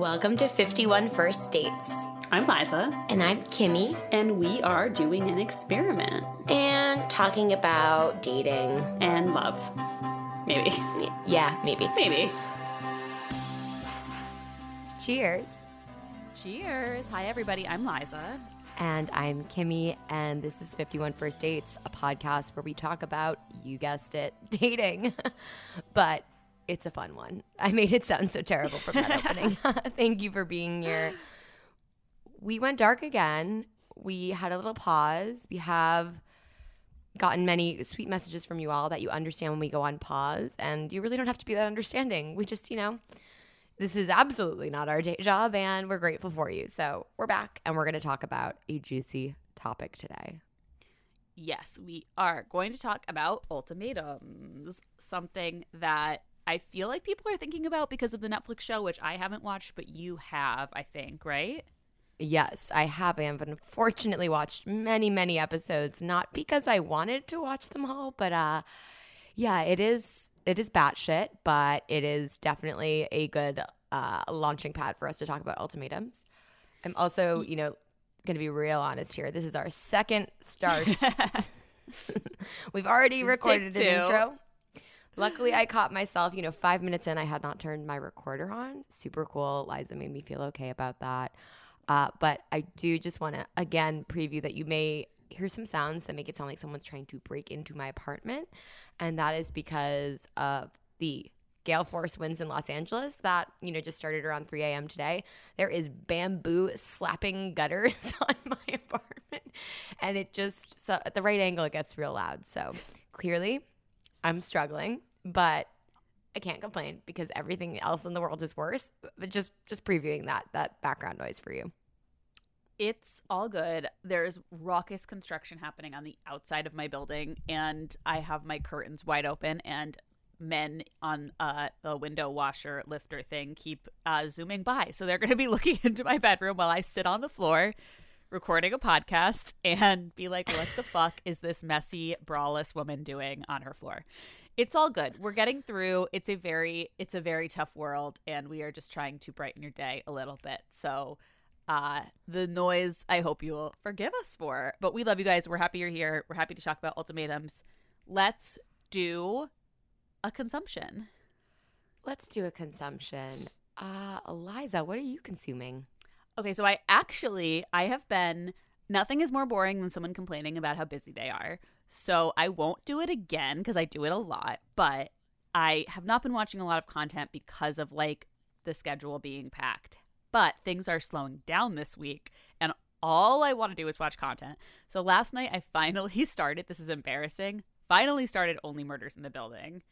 Welcome to 51 First Dates. I'm Liza. And I'm Kimmy. And we are doing an experiment. And talking about dating. And love. Maybe. Yeah, maybe. Maybe. Cheers. Cheers. Hi, everybody. I'm Liza. And I'm Kimmy, and this is 51 First Dates, a podcast where we talk about, you guessed it, dating. but it's a fun one. I made it sound so terrible from that opening. Thank you for being here. We went dark again. We had a little pause. We have gotten many sweet messages from you all that you understand when we go on pause, and you really don't have to be that understanding. We just, you know, this is absolutely not our day job, and we're grateful for you. So we're back, and we're going to talk about a juicy topic today. Yes, we are going to talk about ultimatums, something that I feel like people are thinking about because of the Netflix show, which I haven't watched, but you have, I think, right? Yes, I have. I have unfortunately watched many, many episodes, not because I wanted to watch them all, but uh yeah, it is it is batshit, but it is definitely a good uh launching pad for us to talk about ultimatums. I'm also, you know, gonna be real honest here. This is our second start. We've already recorded an intro. Luckily, I caught myself, you know, five minutes in, I had not turned my recorder on. Super cool. Liza made me feel okay about that. Uh, but I do just want to, again, preview that you may hear some sounds that make it sound like someone's trying to break into my apartment. And that is because of the gale force winds in Los Angeles that, you know, just started around 3 a.m. today. There is bamboo slapping gutters on my apartment. And it just, so at the right angle, it gets real loud. So clearly, I'm struggling, but I can't complain because everything else in the world is worse. But just just previewing that that background noise for you. It's all good. There's raucous construction happening on the outside of my building, and I have my curtains wide open, and men on uh, the window washer lifter thing keep uh, zooming by. So they're going to be looking into my bedroom while I sit on the floor recording a podcast and be like, what the fuck is this messy, braless woman doing on her floor? It's all good. We're getting through. It's a very it's a very tough world and we are just trying to brighten your day a little bit. So uh the noise I hope you will forgive us for. But we love you guys. We're happy you're here. We're happy to talk about ultimatums. Let's do a consumption. Let's do a consumption. Uh Eliza, what are you consuming? Okay, so I actually I have been nothing is more boring than someone complaining about how busy they are. So I won't do it again because I do it a lot, but I have not been watching a lot of content because of like the schedule being packed. But things are slowing down this week and all I want to do is watch content. So last night I finally started, this is embarrassing, finally started Only Murders in the Building,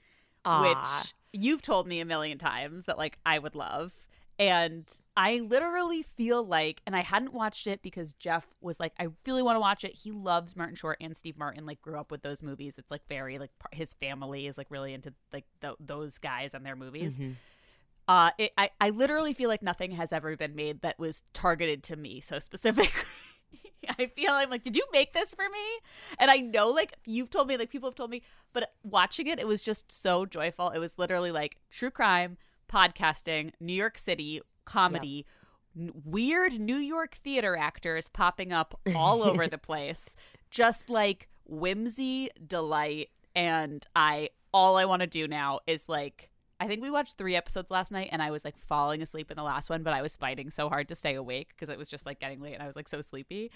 Aww. which you've told me a million times that like I would love. And I literally feel like, and I hadn't watched it because Jeff was like, I really want to watch it. He loves Martin Short and Steve Martin, like, grew up with those movies. It's like very, like, his family is like really into like th- those guys and their movies. Mm-hmm. Uh, it, I, I literally feel like nothing has ever been made that was targeted to me so specifically. I feel I'm like, did you make this for me? And I know, like, you've told me, like, people have told me, but watching it, it was just so joyful. It was literally like true crime, podcasting, New York City, comedy, yep. n- weird New York theater actors popping up all over the place. Just like whimsy, delight, and I all I want to do now is like I think we watched 3 episodes last night and I was like falling asleep in the last one, but I was fighting so hard to stay awake because it was just like getting late and I was like so sleepy.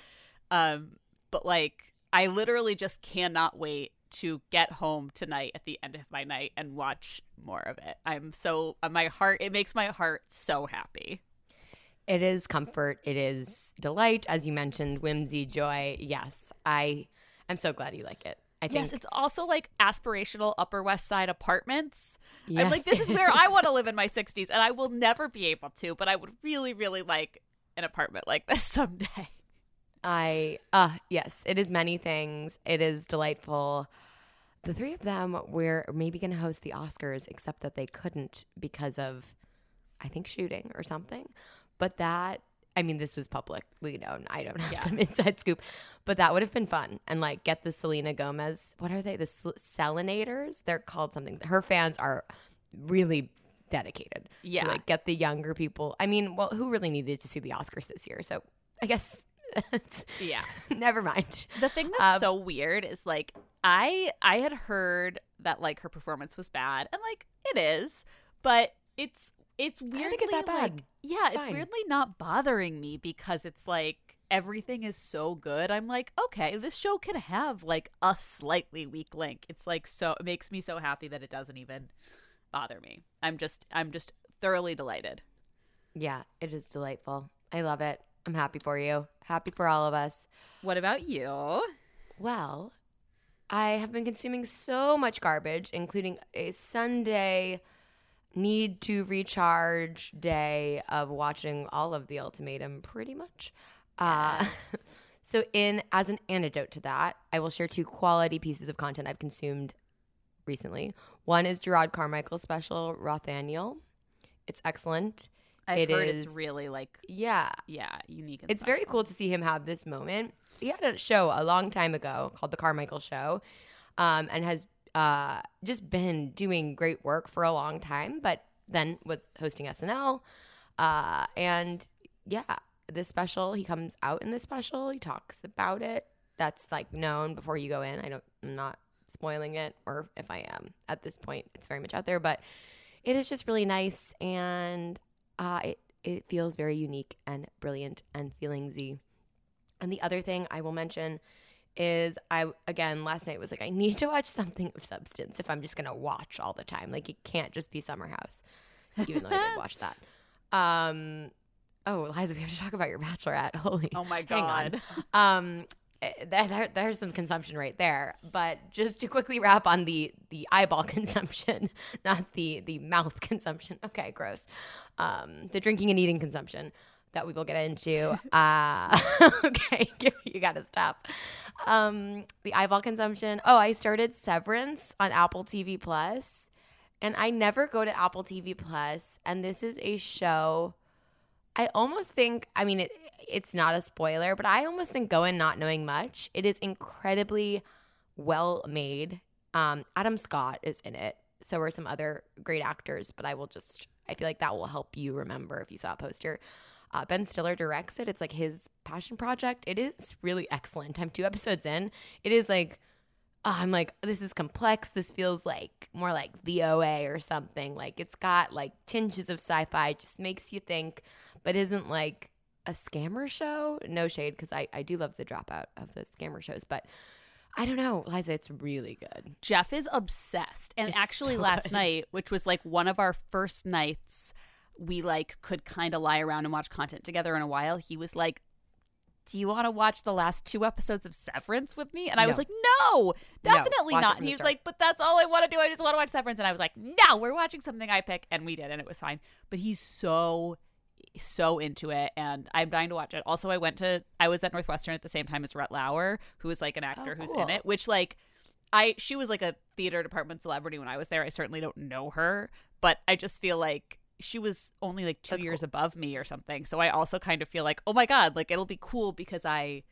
Um but like I literally just cannot wait to get home tonight at the end of my night and watch more of it. I'm so uh, my heart it makes my heart so happy. It is comfort, it is delight as you mentioned, whimsy, joy. Yes, I am so glad you like it. I think Yes, it's also like aspirational Upper West Side apartments. I'm like, this is where I want to live in my 60s, and I will never be able to, but I would really, really like an apartment like this someday. I uh yes, it is many things. It is delightful. The three of them were maybe going to host the Oscars, except that they couldn't because of, I think, shooting or something. But that, I mean, this was publicly known. I don't have Yeah. some inside scoop, but that would have been fun. And like, get the Selena Gomez. What are they? The Sel- Selenators? They're called something. Her fans are really dedicated. Yeah. So, like, get the younger people. I mean, well, who really needed to see the Oscars this year? So I guess. Yeah. Never mind. The thing that's Um, so weird is like I I had heard that like her performance was bad, and like it is, but it's it's weirdly it's that bad. like yeah, It's it's, weirdly not bothering me because it's like everything is so good. I'm like, okay, this show can have like a slightly weak link. It's like so it makes me so happy that it doesn't even bother me. I'm just I'm just thoroughly delighted. Yeah, it is delightful. I love it. I'm happy for you. Happy for all of us. What about you? Well, I have been consuming so much garbage, including a Sunday need to recharge day of watching all of the ultimatum pretty much. Uh, so in as an antidote to that, I will share two quality pieces of content I've consumed recently. One is Jerrod Carmichael's special Rothaniel. It's excellent. I've It heard it's really like Yeah, yeah, unique it's very cool to see him have this moment. He had a show a long time ago called The Carmichael Show, um, and has uh, just been doing great work for a long time. But then was hosting SNL, uh, and yeah, this special he comes out in this special. He talks about it. That's like known before you go in. I don't. I'm not spoiling it, or if I am at this point, it's very much out there. But it is just really nice, and uh, it it feels very unique and brilliant and feelingsy. And the other thing I will mention is I again last night was like I need to watch something of substance if I'm just gonna watch all the time. Like it can't just be Summer House, even though I did watch that. Um, oh, Liza, we have to talk about your Bachelorette. Holy, Oh my hang on. god. Um, there, there's some consumption right there. But just to quickly wrap on the the eyeball consumption, not the the mouth consumption. Okay, gross. Um, the drinking and eating consumption that we will get into. Uh, okay, you gotta stop. Um, the eyeball consumption. Oh, I started Severance on Apple TV Plus, and I never go to Apple TV Plus, and this is a show. I almost think, I mean, it, it's not a spoiler, but I almost think go in not knowing much. It is incredibly well made. Um, Adam Scott is in it. So are some other great actors, but I will just, I feel like that will help you remember if you saw a poster. Uh, ben Stiller directs it. It's like his passion project. It is really excellent. I'm two episodes in. It is like, oh, I'm like, this is complex. This feels like more like the OA or something. Like it's got like tinges of sci-fi. Just makes you think, but isn't like a scammer show. No shade, because I I do love the dropout of the scammer shows, but I don't know, Liza. It's really good. Jeff is obsessed. And It's actually so last good. night, which was like one of our first nights we like could kind of lie around and watch content together in a while, he was like, "Do you want to watch the last two episodes of Severance with me?" And I was like, "No, No, definitely it not." And the he was start. like, "But that's all I want to do. I just want to watch Severance." And I was like, "No, we're watching something I pick." And we did, and it was fine. But he's so so into it and I'm dying to watch it. Also, I went to I was at Northwestern at the same time as Britt Lower, who is like an oh, actor who's in it, which like I she was like a theater department celebrity when I was there. I certainly don't know her, but I just feel like she was only like 2 That's years cool. above me or something. So I also kind of feel like, "Oh my god, like it'll be cool because I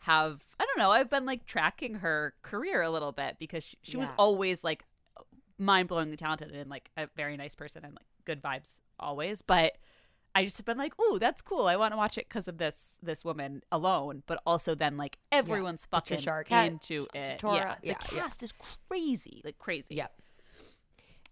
have I don't know, I've been like tracking her career a little bit because she, she was always like mind-blowingly talented and like a very nice person and like good vibes always, but I just have been like, "Ooh, that's cool. I want to watch it because of this this woman alone." But also then like everyone's fucking Patricia Arquette, into it. Torah, Yeah, the yeah, yeah. cast is crazy, like crazy. Yep.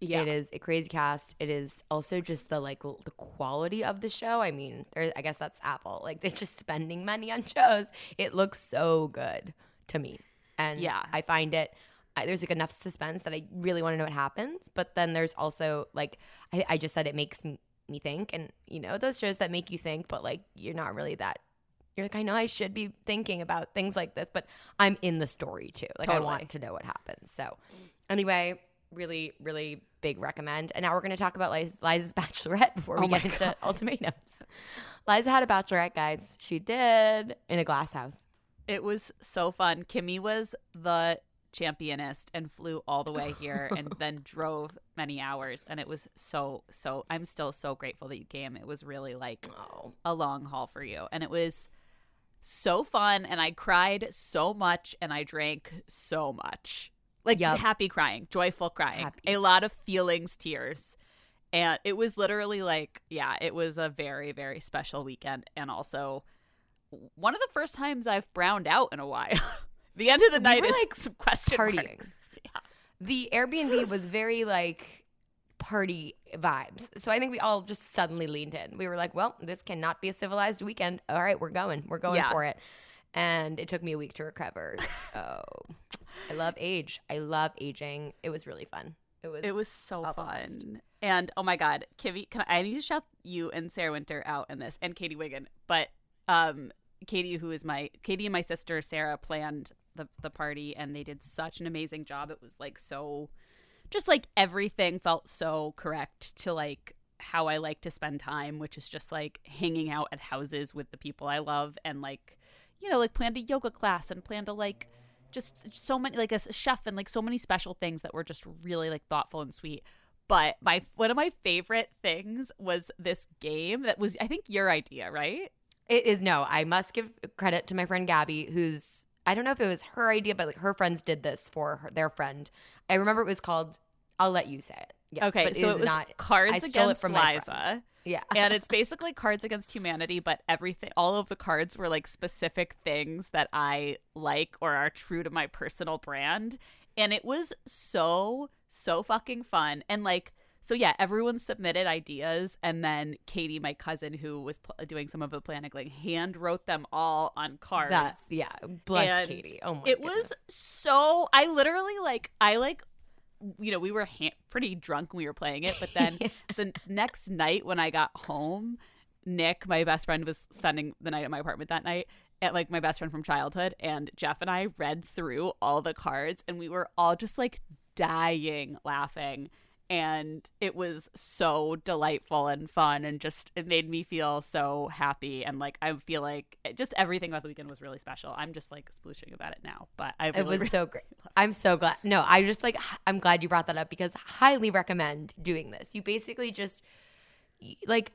yeah. It is a crazy cast. It is also just the like l- the quality of the show. I mean, there, I guess that's Apple. Like they're just spending money on shows. It looks so good to me, and Yeah. I find it. I, there's like enough suspense that I really want to know what happens. But then there's also like I, I just said it makes me, me think, and you know those shows that make you think, but like you're not really that. You're like, I know I should be thinking about things like this, but I'm in the story too. Like I want to know what happens. So anyway, really, really big recommend. And now we're going to talk about Liz, Liza's bachelorette before we Oh get into ultimatums. Liza had a bachelorette, guys. She did in a glass house. It was so fun. Kimmy was the championist and flew all the way here and then drove many hours and it was so so I'm still so grateful that you came. It was really like Oh, a long haul for you and it was so fun and I cried so much and I drank so much. Like Yup. happy crying, joyful crying. Happy. A lot of feelings, tears. And it was literally like, yeah, it was a very, very special weekend. And also one of the first times I've browned out in a while. the end of the We night were, is like, some question partying. marks. Yeah. the Airbnb was very like party vibes. So I think we all just suddenly leaned in. We were like, well, this cannot be a civilized weekend. All right, we're going. We're going Yeah. for it. And it took me a week to recover. So I love age. I love aging. It was really fun. It was It was so fun. And oh my god, Kimmy, can I, I need to shout you and Sarah Winter out in this and Katie Wiggin. But um Katie who is my Katie and my sister Sarah planned the the party and they did such an amazing job. It was like so just like everything felt so correct to like how I like to spend time, which is just like hanging out at houses with the people I love and like you know, like planned a yoga class and planned to like just so many like a chef and like so many special things that were just really like thoughtful and sweet. But my one of my favorite things was this game that was I think your idea, right? It is no. I must give credit to my friend Gabby, who's I don't know if it was her idea, but like her friends did this for her, their friend. I remember it was called. I'll let you say it. Yes, okay, but so it was not Cards Against Liza. Yeah, and it's basically Cards Against Humanity, but everything, all of the cards were like specific things that I like or are true to my personal brand. And it was so, so fucking fun. And like, so yeah, everyone submitted ideas. And then Katie, my cousin, who was pl- doing some of the planning, like hand wrote them all on cards. that's yeah. Bless And Katie. Oh my. God. It was so i literally like i like you know we were ha- pretty drunk when we were playing it but then the next night when i got home nick my best friend was spending the night at my apartment that night at like my best friend from childhood and jeff and i read through all the cards and we were all just like dying laughing and it was so delightful and fun and just it made me feel so happy and like i feel like it- just everything about the weekend was really special i'm just like splooshing about it now but i It really, was so great. I'm so glad. No, I just like I'm glad you brought that up because highly recommend doing this. You basically just like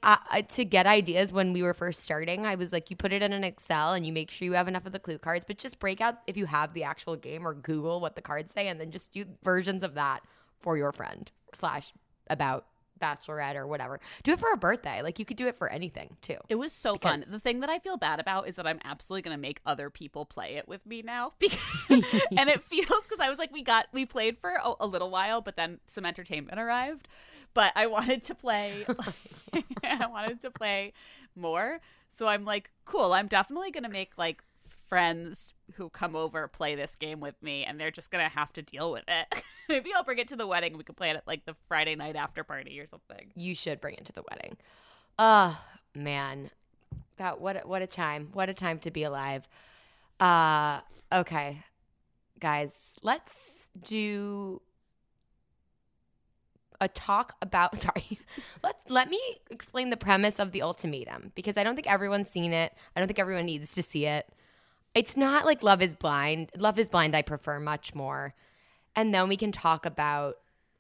to get ideas when we were first starting. I was like, you put it in an Excel and you make sure you have enough of the clue cards, but just break out if you have the actual game or Google what the cards say, and then just do versions of that for your friend slash about bachelorette or whatever. Do it for a birthday. Like you could do it for anything too. It was so fun. The thing that I feel bad about is that I'm absolutely going to make other people play it with me now. Because, and it feels because I was like, we got, we played for a, a little while, but then some entertainment arrived. But I wanted to play, I wanted to play more. So I'm like, cool, I'm definitely going to make like friends who come over play this game with me and they're just to have to deal with it. Maybe I'll bring it to the wedding. We could play it at like the Friday night after party or something. you should bring it to the wedding. Oh man, that what what a time! What a time to be alive. Uh, okay, guys, let's do a talk about. Sorry, let let me explain the premise of the ultimatum because I don't think everyone's seen it. I don't think everyone needs to see it. It's not like Love Is Blind. Love Is Blind, I prefer much more. And then we can talk about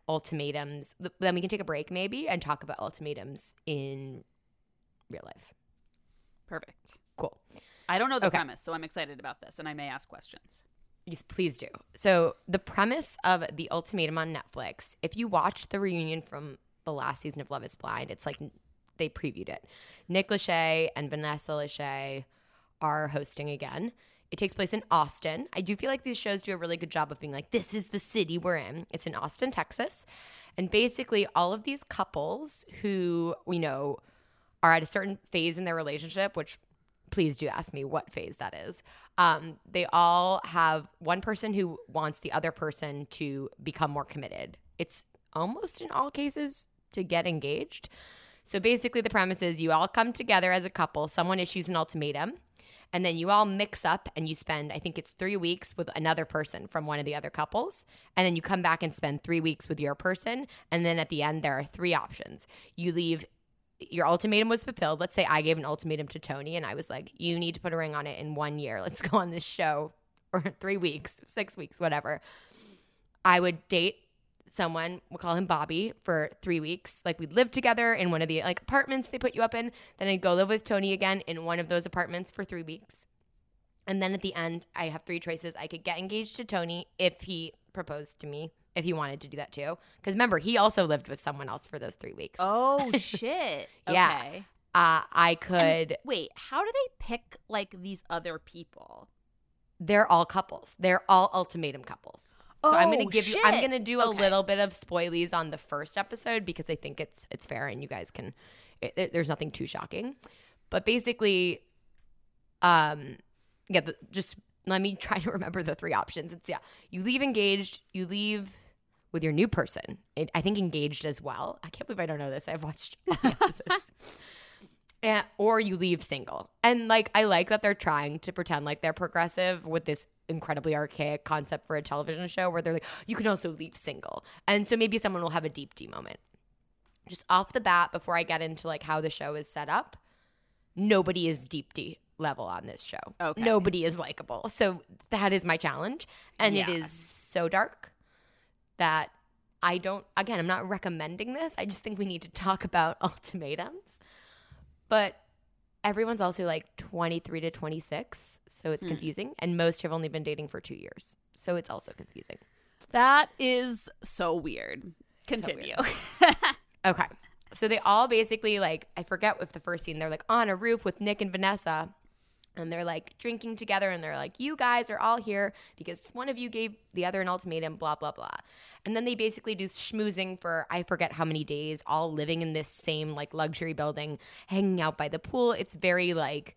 ultimatums. Then we can take a break maybe and talk about ultimatums in real life. Perfect. Cool. I don't know the Okay. premise, so I'm excited about this, and I may ask questions. Yes, please do. So, the premise of The Ultimatum on Netflix, if you watch the reunion from the last season of Love is Blind, it's like they previewed it. Nick Lachey and Vanessa Lachey are hosting again. It takes place in Austin. I do feel like these shows do a really good job of being like, this is the city we're in. It's in Austin, Texas. And basically, all of these couples who we know are at a certain phase in their relationship, which please do ask me what phase that is. Um, they all have one person who wants the other person to become more committed. It's almost in all cases to get engaged. So basically, the premise is you all come together as a couple, someone issues an ultimatum, and then you all mix up and you spend I think it's 3 weeks with another person from one of the other couples and then you come back and spend 3 weeks with your person and then at the end there are three options. You leave your ultimatum was fulfilled. Let's say I gave an ultimatum to Tony and I was like, you need to put a ring on it in one year. Let's go on this show or three weeks, six weeks, whatever. I would date someone, we'll call him Bobby, for three weeks. Like we'd live together in one of the like apartments they put you up in. Then I'd go live with Tony again in one of those apartments for three weeks. And then at the end, I have three choices. I could get engaged to Tony if he proposed to me, if he wanted to do that too. Because remember, he also lived with someone else for those three weeks. Oh shit. Yeah. Okay. Uh, I could. Wait, how do they pick like these other people? they're all couples. They're all ultimatum couples. So I'm going Oh, to give you I'm going to do a Okay. little bit of spoilies on the first episode because I think it's it's fair and you guys can it, it- there's nothing too shocking. But basically um yeah, the, just let me try to remember the three options. It's yeah, you leave engaged, you leave with your new person. It, I think engaged as well. I can't believe I don't know this. I've watched all the episodes. and, or you leave single. And like I like that they're trying to pretend like they're progressive with this incredibly archaic concept for a television show where they're like you can also leave single. And so maybe someone will have a deep D moment. Just off the bat before I get into like how the show is set up, nobody is deep D level on this show. Okay. Nobody is likable. So that is my challenge and it Yeah. is so dark that I don't again, I'm not recommending this. I just think we need to talk about ultimatums. But everyone's also like 23 to 26, so it's hmm. confusing and most have only been dating for 2 years. So it's also confusing. That is so weird. weird. Continue. Okay. So they all basically like I forget if the first scene they're like on a roof with Nick and Vanessa and they're like drinking together and they're like you guys are all here because one of you gave the other an ultimatum blah blah blah. And then they basically do schmoozing for I forget how many days all living in this same like luxury building hanging out by the pool. It's very like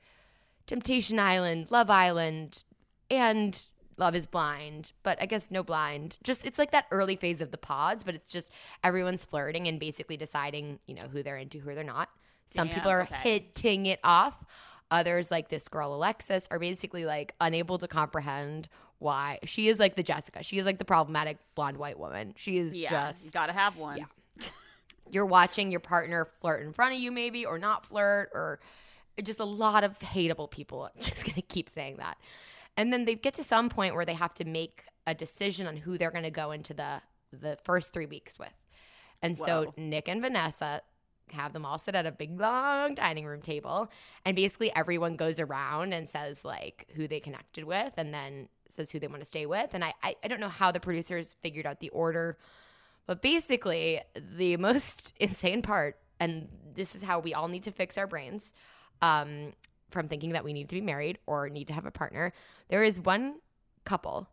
Temptation Island, Love Island, and Love is Blind, but I guess no blind. Just it's like that early phase of the pods, but it's just everyone's flirting and basically deciding, you know, who they're into, who they're not. Some Damn, people are okay. hitting it off. Others, like this girl Alexis, are basically like unable to comprehend why she is like the Jessica. She is like the problematic blonde white woman. She is yeah, just you gotta have one. Yeah. you're watching your partner flirt in front of you maybe or not flirt or just a lot of hateable people i'm just to keep saying that and then they get to some point where they have to make a decision on who they're to go into the the first three weeks with and so nick and vanessa have them all sit at a big long dining room table and basically everyone goes around and says like who they connected with and then says who they want to stay with and I, I i don't know how the producers figured out the order but basically, the most insane part, and this is how we all need to fix our brains um, from thinking that we need to be married or need to have a partner. There is one couple.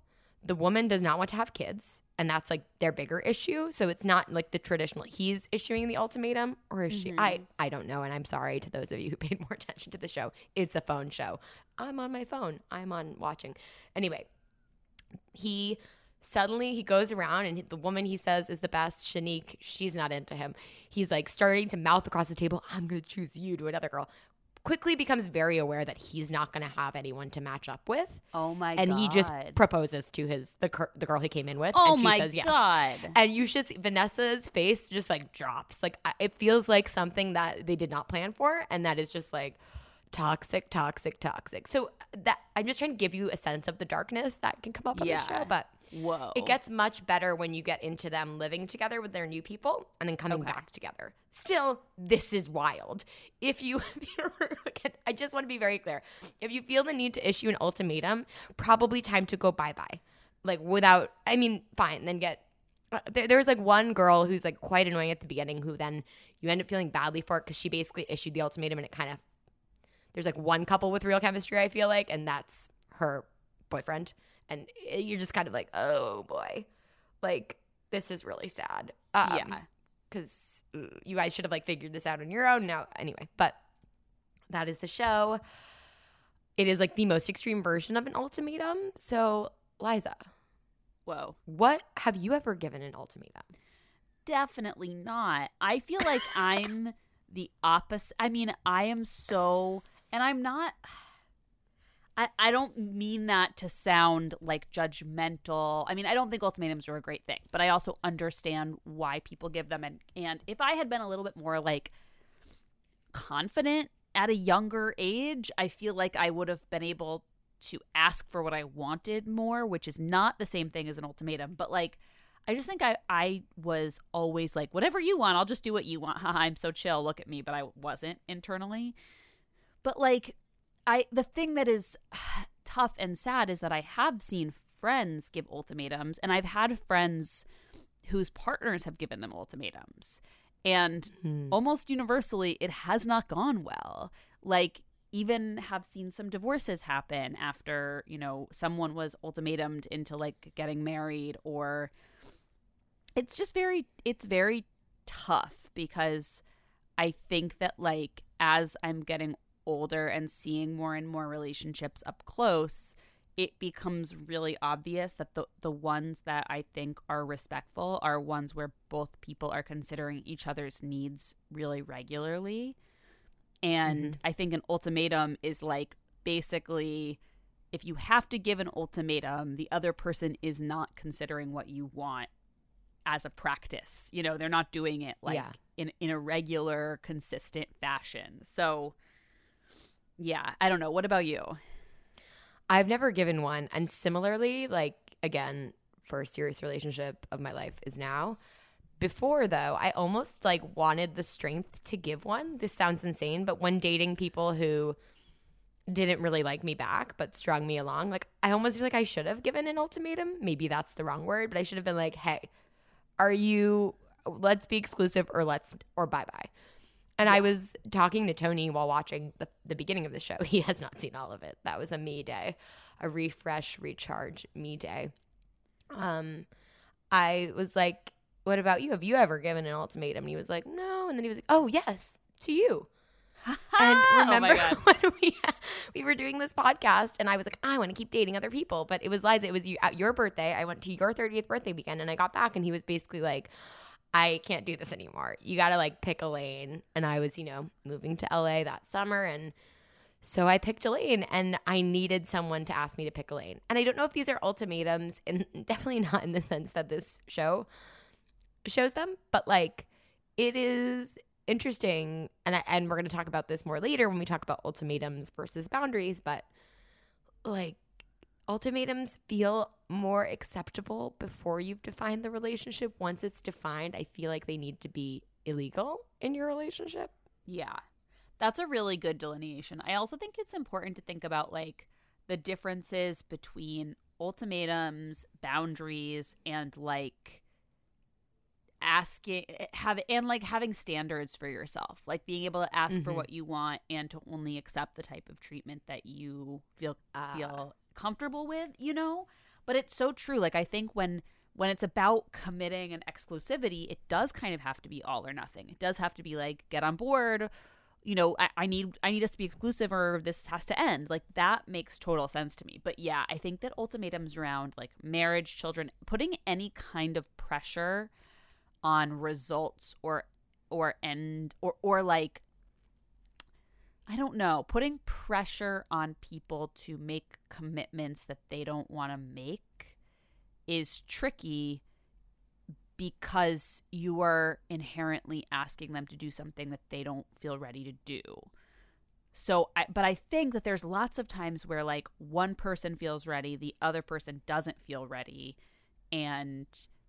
The woman does not want to have kids, and that's like their bigger issue. So it's not like the traditional. He's issuing the ultimatum, or is she? I mm-hmm. I don't know, and I'm sorry to those of you who paid more attention to the show. It's a phone show. I'm on my phone. I'm on watching. Anyway, he suddenly he goes around and the woman he says is the best shanique she's not into him he's like starting to mouth across the table i'm gonna choose you to another girl quickly becomes very aware that he's not gonna have anyone to match up with Oh my and god. And he just proposes to his the, cur- the girl he came in with Oh and she my says yes god. and you should see Vanessa's face just like drops. Like it feels like something that they did not plan for, and that is just like toxic, toxic, toxic. So that I'm just trying to give you a sense of the darkness that can come up on the show, but Whoa. it gets much better when you get into them living together with their new people and then coming Okay. back together. Still, this is wild. If you, I just want to be very clear. If you feel the need to issue an ultimatum, probably time to go bye bye. Like without, I mean, fine, then get. uh, There, there was like one girl who's like quite annoying at the beginning who then you end up feeling badly for because she basically issued the ultimatum and it kind of there's like one couple with real chemistry I feel like and that's her boyfriend and you're just kind of like oh boy like this is really sad um, Yeah. because you guys should have like figured this out on your own now anyway but that is the show it is like the most extreme version of an ultimatum so liza Whoa. what have you ever given an ultimatum Definitely not. I feel like I'm the opposite. I mean, I am so, and I'm not. I, I don't mean that to sound like judgmental. I mean, I don't think ultimatums are a great thing, but I also understand why people give them. And, and if I had been a little bit more like confident at a younger age, I feel like I would have been able to ask for what I wanted more, which is not the same thing as an ultimatum. But like, I just think I, I was always like, whatever you want, I'll just do what you want. I'm so chill. Look at me. But I wasn't internally. But like, I the thing that is tough and sad is that I have seen friends give ultimatums and I've had friends whose partners have given them ultimatums. And hmm. almost universally it has not gone well. Like even have seen some divorces happen after, you know, someone was ultimatumed into like getting married or it's just very it's very tough because I think that like as I'm getting older and seeing more and more relationships up close, it becomes really obvious that the the ones that I think are respectful are ones where both people are considering each other's needs really regularly. And mm-hmm. I think an ultimatum is like basically if you have to give an ultimatum, the other person is not considering what you want as a practice. You know, they're not doing it like yeah. in in a regular, consistent fashion. So yeah, I don't know. What about you? I've never given one. And similarly, like, again, first serious relationship of my life is now. Before though, I almost like wanted the strength to give one. This sounds insane, but when dating people who didn't really like me back but strung me along, like I almost feel like I should have given an ultimatum. Maybe that's the wrong word, but I should have been like, "Hey, are you let's be exclusive or let's or bye-bye." And yeah. I was talking to Tony while watching the, the beginning of the show. He has not seen all of it. That was a me day, a refresh, recharge me day. Um, I was like, "What about you? Have you ever given an ultimatum?" And he was like, "No." And then he was like, "Oh yes, to you." and oh remember oh when we we were doing this podcast, and I was like, "I want to keep dating other people," but it was Liza. It was you at your birthday. I went to your thirtieth birthday weekend, and I got back, and he was basically like I can't do this anymore. You got to like pick a lane. And I was, you know, moving to LA that summer. And so I picked a lane and I needed someone to ask me to pick a lane. And I don't know if these are ultimatums, and definitely not in the sense that this show shows them, but like it is interesting. And, I, and we're going to talk about this more later when we talk about ultimatums versus boundaries. But like, ultimatums feel more acceptable before you've defined the relationship. Once it's defined, I feel like they need to be illegal in your relationship. Yeah. That's a really good delineation. I also think it's important to think about like the differences between ultimatums, boundaries, and like asking have and like having standards for yourself like being able to ask mm-hmm. for what you want and to only accept the type of treatment that you feel uh, feel comfortable with, you know? But it's so true. Like I think when when it's about committing an exclusivity, it does kind of have to be all or nothing. It does have to be like get on board. You know, I, I need I need us to be exclusive, or this has to end. Like that makes total sense to me. But yeah, I think that ultimatums around like marriage, children, putting any kind of pressure on results or or end or or like I don't know, putting pressure on people to make commitments that they don't want to make is tricky because you are inherently asking them to do something that they don't feel ready to do. So, I, but I think that there's lots of times where like one person feels ready, the other person doesn't feel ready, and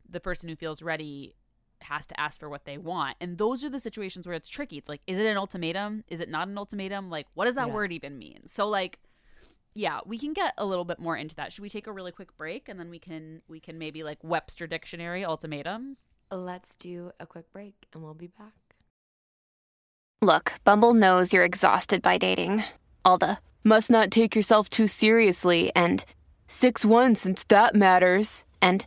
the person who feels ready has to ask for what they want. And those are the situations where it's tricky. It's like, is it an ultimatum? Is it not an ultimatum? Like, what does that yeah. word even mean? So like yeah, we can get a little bit more into that. Should we take a really quick break and then we can we can maybe like Webster dictionary ultimatum? Let's do a quick break and we'll be back. Look, Bumble knows you're exhausted by dating. All the must not take yourself too seriously and 6-1 since that matters. And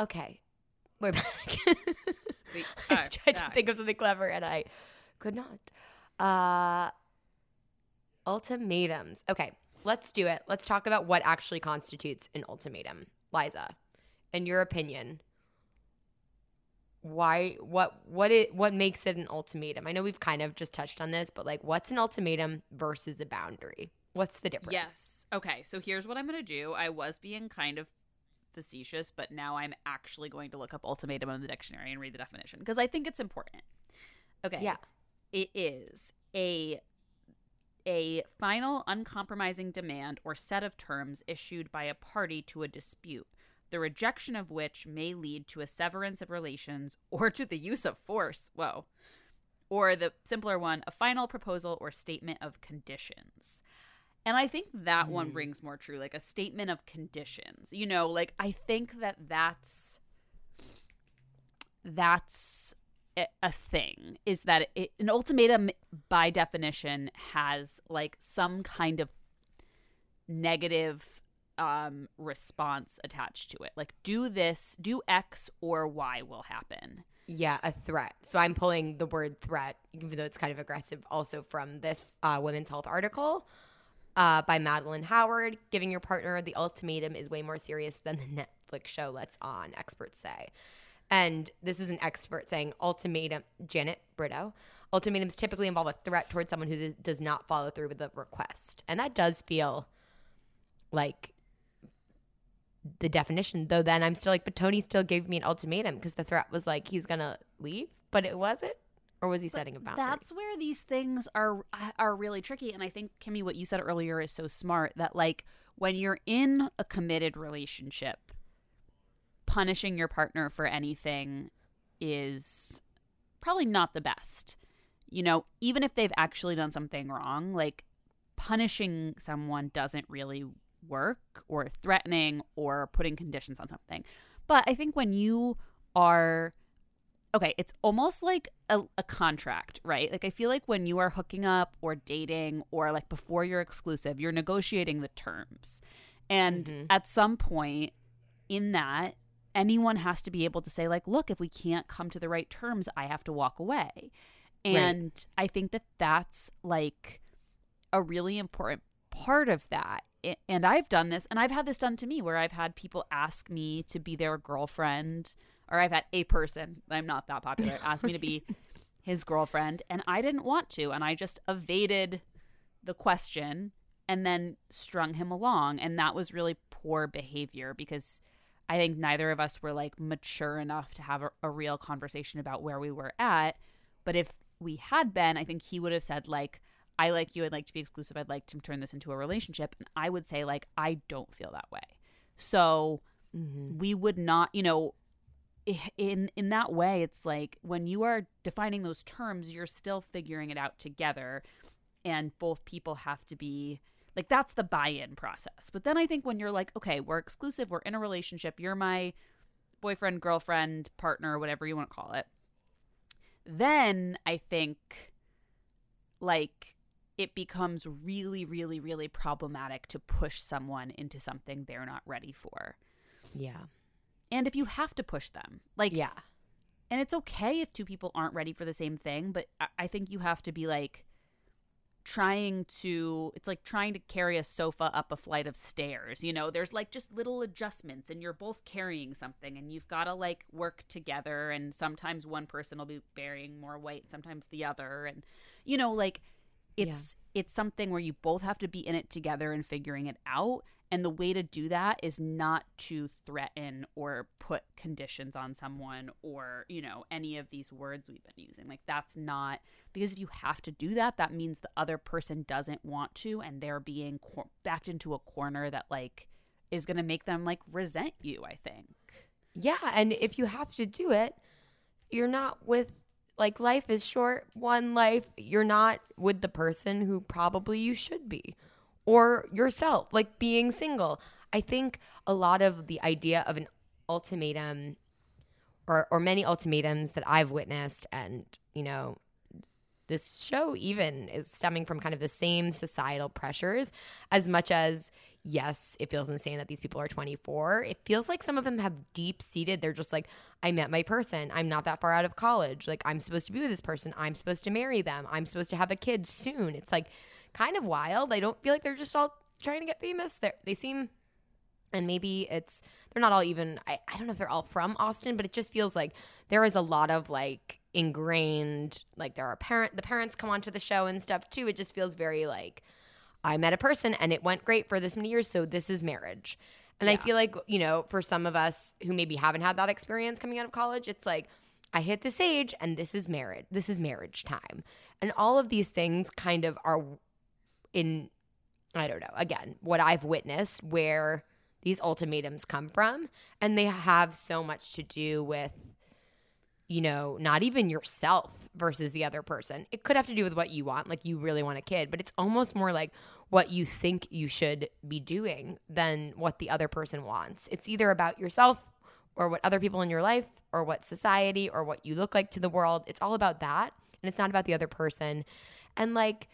Okay, we're back. I tried to think of something clever and I could not. Uh, ultimatums. Okay, let's do it. Let's talk about what actually constitutes an ultimatum. Liza, in your opinion, why what what it what makes it an ultimatum? I know we've kind of just touched on this, but like what's an ultimatum versus a boundary? What's the difference? Yes. Okay, so here's what I'm going to do. I was being kind of facetious, but now I'm actually going to look up ultimatum in the dictionary and read the definition because I think it's important. Okay. Yeah. It is a a final uncompromising demand or set of terms issued by a party to a dispute, the rejection of which may lead to a severance of relations or to the use of force. Whoa. Or the simpler one, a final proposal or statement of conditions. And I think that one rings more true, like a statement of conditions. You know, like I think that that's that's a- a thing is that it, an ultimatum by definition has like some kind of negative um response attached to it. Like do this, do X or Y will happen. Yeah, a threat. So I'm pulling the word threat, even though it's kind of aggressive, also from this uh, Women's Health article uh, by Madeline Howard. Giving your partner the ultimatum is way more serious than the Netflix show Let's On, experts say. And this is an expert saying ultimatum, Janet Brito. Ultimatums typically involve a threat towards someone who does not follow through with the request. And that does feel like the definition though then i'm still like but tony still gave me an ultimatum because the threat was like he's gonna leave but it wasn't or was he setting a boundary That's where these things are are really tricky and I think Kimmy what you said earlier is so smart that like when you're in a committed relationship punishing your partner for anything is probably not the best. You know, even if they've actually done something wrong, like punishing someone doesn't really work or threatening or putting conditions on something. But I think when you are okay, it's almost like a, a contract, right? Like I feel like when you are hooking up or dating or like before you're exclusive, you're negotiating the terms. And mm-hmm. at some point in that, anyone has to be able to say like, look, if we can't come to the right terms, I have to walk away. And I think that that's like a really important part of that. And I've done this, and I've had this done to me where I've had people ask me to be their girlfriend, or I've had a person, I'm not that popular, ask me to be his girlfriend, and I didn't want to. And I just evaded the question and then strung him along. And that was really poor behavior because I think neither of us were like mature enough to have a, a real conversation about where we were at. But if we had been, I think he would have said, like, I like you, I'd like to be exclusive, I'd like to turn this into a relationship. And I would say, like, I don't feel that way. So mm-hmm. we would not, you know, Eh, in in that way it's like when you are defining those terms you're still figuring it out together and both people have to be like that's the buy-in process. But then i think when you're like okay we're exclusive we're in a relationship you're my boyfriend girlfriend partner whatever you want to call it then i think like it becomes really really really problematic to push someone into something they're not ready for. Yeah and if you have to push them like yeah. and it's okay if two people aren't ready for the same thing but I- i think you have to be like trying to it's like trying to carry a sofa up a flight of stairs you know? There's like just little adjustments and you're both carrying something and you've got to like work together and sometimes one person will be bearing more weight sometimes the other and you know like it's it's something where you both have to be in it together and figuring it out and the way to do that is not to threaten or put conditions on someone or you know any of these words we've been using like that's not because if you have to do that that means the other person doesn't want to and they're being cor- backed into a corner that like is going to make them like resent you, I think. Yeah, and if you have to do it, you're not with like life is short, one life, you're not with the person who probably you should be or yourself, like being single. I think a lot of the idea of an ultimatum or or many ultimatums that I've witnessed and, you know, this show even is stemming from kind of the same societal pressures. As much as yes it feels insane that these people are 24 it feels like some of them have deep seated they're just like i met my person. I'm not that far out of college. Like i'm supposed to be with this person. I'm supposed to marry them. I'm supposed to have a kid soon. It's like kind of wild. I don't feel like they're just all trying to get famous. They they seem and maybe it's they're not all even I, I don't know if they're all from austin but it just feels like there is a lot of like ingrained like there are parent the parents come onto the show and stuff too. It just feels very like i met a person and it went great for this many years so this is marriage. And i feel like you know for some of us who maybe haven't had that experience coming out of college it's like i hit this age and this is marriage this is marriage time. And all of these things kind of are in i don't know again what i've witnessed where these ultimatums come from and they have so much to do with you know, not even yourself versus the other person. It could have to do with what you want, like you really want a kid, but it's almost more like what you think you should be doing than what the other person wants. It's either about yourself or what other people in your life or what society or what you look like to the world. It's all about that. And it's not about the other person. And like,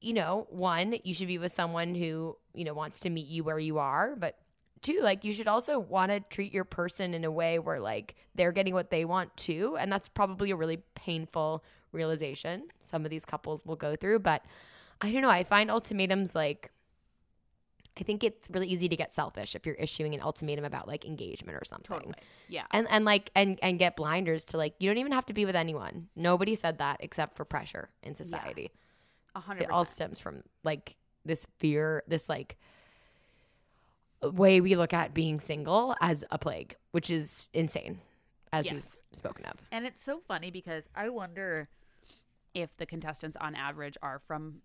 you know, one, you should be with someone who, you know, wants to meet you where you are, but two, like you should also want to treat your person in a way where like they're getting what they want too, and that's probably a really painful realization some of these couples will go through, but I don't know, I find ultimatums like I think it's really easy to get selfish if you're issuing an ultimatum about like engagement or something. Totally. Yeah. And and like and and get blinders to like you don't even have to be with anyone. Nobody said that except for pressure in society. Yeah. 100%. It all stems from like this fear, this like way we look at being single as a plague, which is insane, as yes. we've spoken of. And it's so funny because I wonder if the contestants on average are from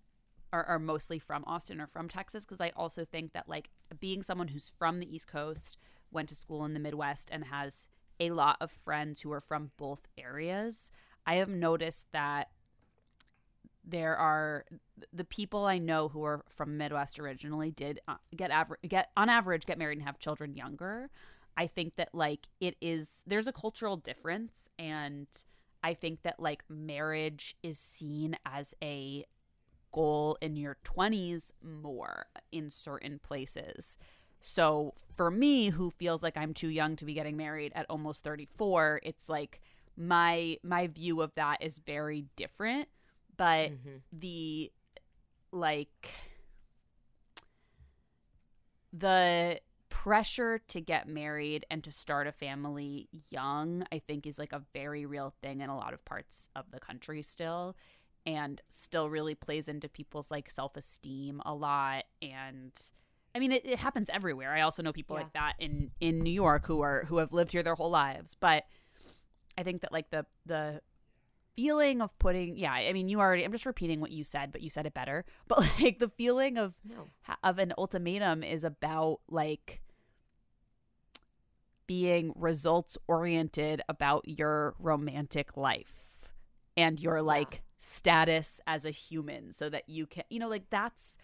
are, are mostly from Austin or from Texas because I also think that like being someone who's from the East Coast, went to school in the Midwest and has a lot of friends who are from both areas, I have noticed that there are the people I know who are from Midwest originally did uh, get average get on average get married and have children younger. I think that like it is there's a cultural difference and I think that like marriage is seen as a goal in your 20s more in certain places. So for me who feels like I'm too young to be getting married at almost 34, it's like my my view of that is very different, but mm-hmm. the like the pressure to get married and to start a family young, I think, is like a very real thing in a lot of parts of the country still, and still really plays into people's like self esteem a lot. And I mean, it, it happens everywhere. I also know people Yeah. like that in in New York who are who have lived here their whole lives, but I think that like the the feeling of putting yeah i mean you already i'm just repeating what you said but you said it better. But like the feeling of No. of an ultimatum is about like being results oriented about your romantic life and your like status as a human so that you can you know like that's